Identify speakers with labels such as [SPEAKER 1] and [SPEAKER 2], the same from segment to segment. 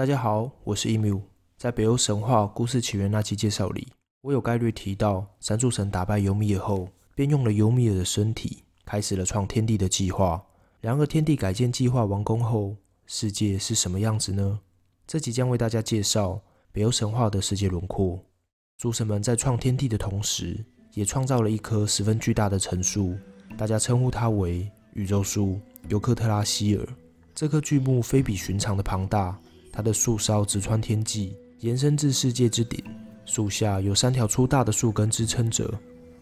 [SPEAKER 1] 大家好，我是 emu。在北欧神话故事起源那期介绍里，我有概略提到，三柱神打败尤米尔后，便用了尤米尔的身体，开始了创天地的计划。然而，天地改建计划完工后，世界是什么样子呢？这集将为大家介绍北欧神话的世界轮廓。诸神们在创天地的同时，也创造了一棵十分巨大的陈树，大家称呼它为宇宙树尤克特拉希尔。这棵巨木非比寻常的庞大，它的树梢直穿天际。延伸至世界之顶，树下有三条粗大的树根支撑着。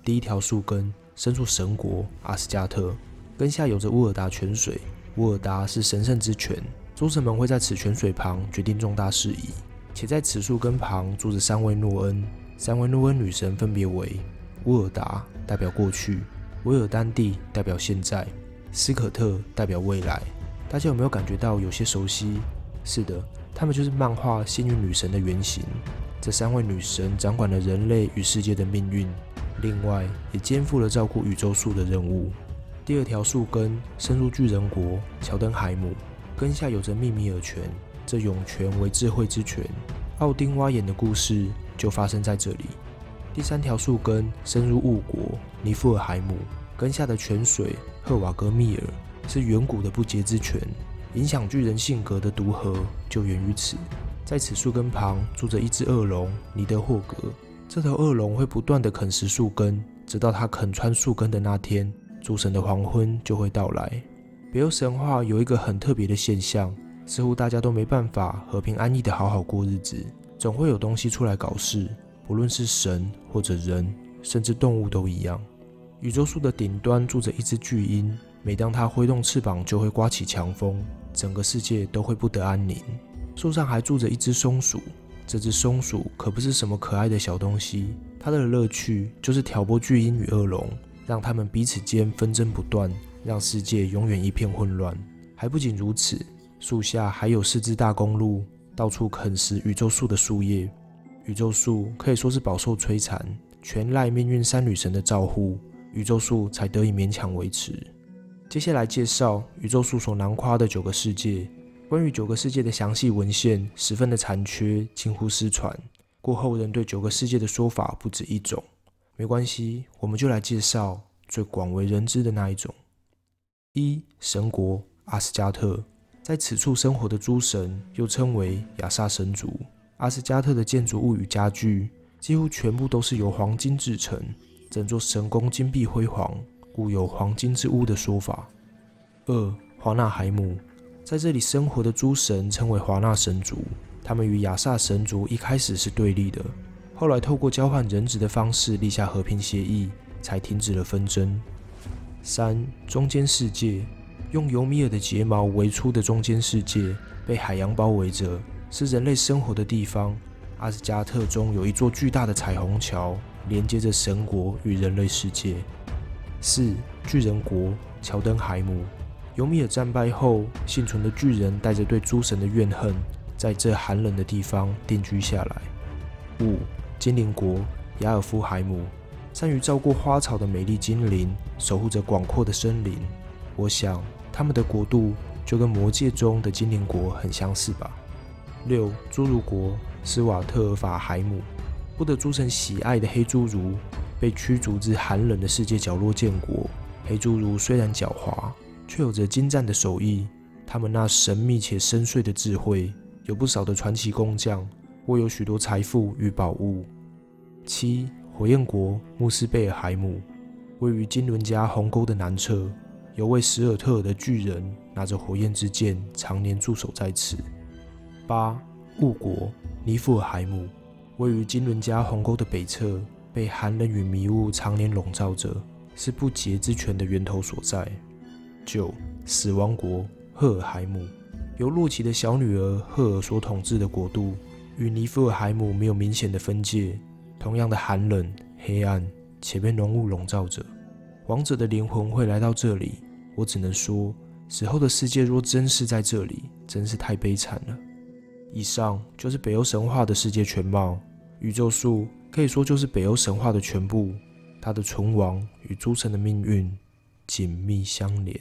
[SPEAKER 1] 第一条树根伸入神国阿斯加特，根下有着乌尔达泉水。乌尔达是神圣之泉，诸神们会在此泉水旁决定重大事宜。且在此树根旁住着三位诺恩，三位诺恩女神分别为乌尔达代表过去，维尔丹蒂代表现在，斯可特代表未来。大家有没有感觉到有些熟悉？是的。她们就是漫画幸运女神的原型。这三位女神掌管了人类与世界的命运，另外也肩负了照顾宇宙树的任务。第二条树根深入巨人国乔登海姆，根下有着密米尔泉，这涌泉为智慧之泉。奥丁挖眼的故事就发生在这里。第三条树根深入雾国尼富尔海姆，根下的泉水赫瓦格密尔是远古的不竭之泉。影响巨人性格的毒核就源于此。在此树根旁住着一只恶龙尼德霍格，这头恶龙会不断地啃食树根，直到它啃穿树根的那天，诸神的黄昏就会到来。北欧神话有一个很特别的现象，似乎大家都没办法和平安逸地好好过日子，总会有东西出来搞事，不论是神或者人，甚至动物都一样。宇宙树的顶端住着一只巨鹰。每当它挥动翅膀，就会刮起强风，整个世界都会不得安宁。树上还住着一只松鼠，这只松鼠可不是什么可爱的小东西，它的乐趣就是挑拨巨鹰与恶龙，让他们彼此间纷争不断，让世界永远一片混乱。还不仅如此，树下还有四只大公鹿，到处啃食宇宙树的树叶。宇宙树可以说是饱受摧残，全赖命运三女神的照护，宇宙树才得以勉强维持。接下来介绍宇宙树所囊括的九个世界。关于九个世界的详细文献十分的残缺，近乎失传。故后人对九个世界的说法不止一种。没关系，我们就来介绍最广为人知的那一种。一神国阿斯加特，在此处生活的诸神又称为亚萨神族。阿斯加特的建筑物与家具几乎全部都是由黄金制成，整座神宫金碧辉煌。故有“黄金之屋”的说法。二华纳海姆，在这里生活的诸神称为华纳神族，他们与亚萨神族一开始是对立的，后来透过交换人质的方式立下和平协议，才停止了纷争。三中间世界，用尤米尔的睫毛围出的中间世界，被海洋包围着，是人类生活的地方。阿斯加特中有一座巨大的彩虹桥，连接着神国与人类世界。四巨人国乔登海姆，尤米尔战败后，幸存的巨人带着对诸神的怨恨，在这寒冷的地方定居下来。五精灵国雅尔夫海姆，善于照顾花草的美丽精灵，守护着广阔的森林。我想，他们的国度就跟魔界中的精灵国很相似吧。六侏儒国斯瓦特尔法海姆，不得诸神喜爱的黑侏儒。被驱逐至寒冷的世界角落建国。黑侏儒虽然狡猾，却有着精湛的手艺。他们那神秘且深邃的智慧，有不少的传奇工匠，握有许多财富与宝物。七火焰国穆斯贝尔海姆，位于金伦加鸿沟的南侧，有位史尔特尔的巨人，拿着火焰之剑，常年驻守在此。八雾国尼夫尔海姆，位于金伦加鸿沟的北侧。被寒冷与迷雾常年笼罩着，是不洁之泉的源头所在。九死亡国赫尔海姆，由洛奇的小女儿赫尔所统治的国度，与尼夫尔海姆没有明显的分界，同样的寒冷、黑暗，且被浓雾笼罩着。王者的灵魂会来到这里，我只能说，死后的世界若真是在这里，真是太悲惨了。以上就是北欧神话的世界全貌，宇宙树。可以说，就是北欧神话的全部。它的存亡与诸神的命运紧密相连。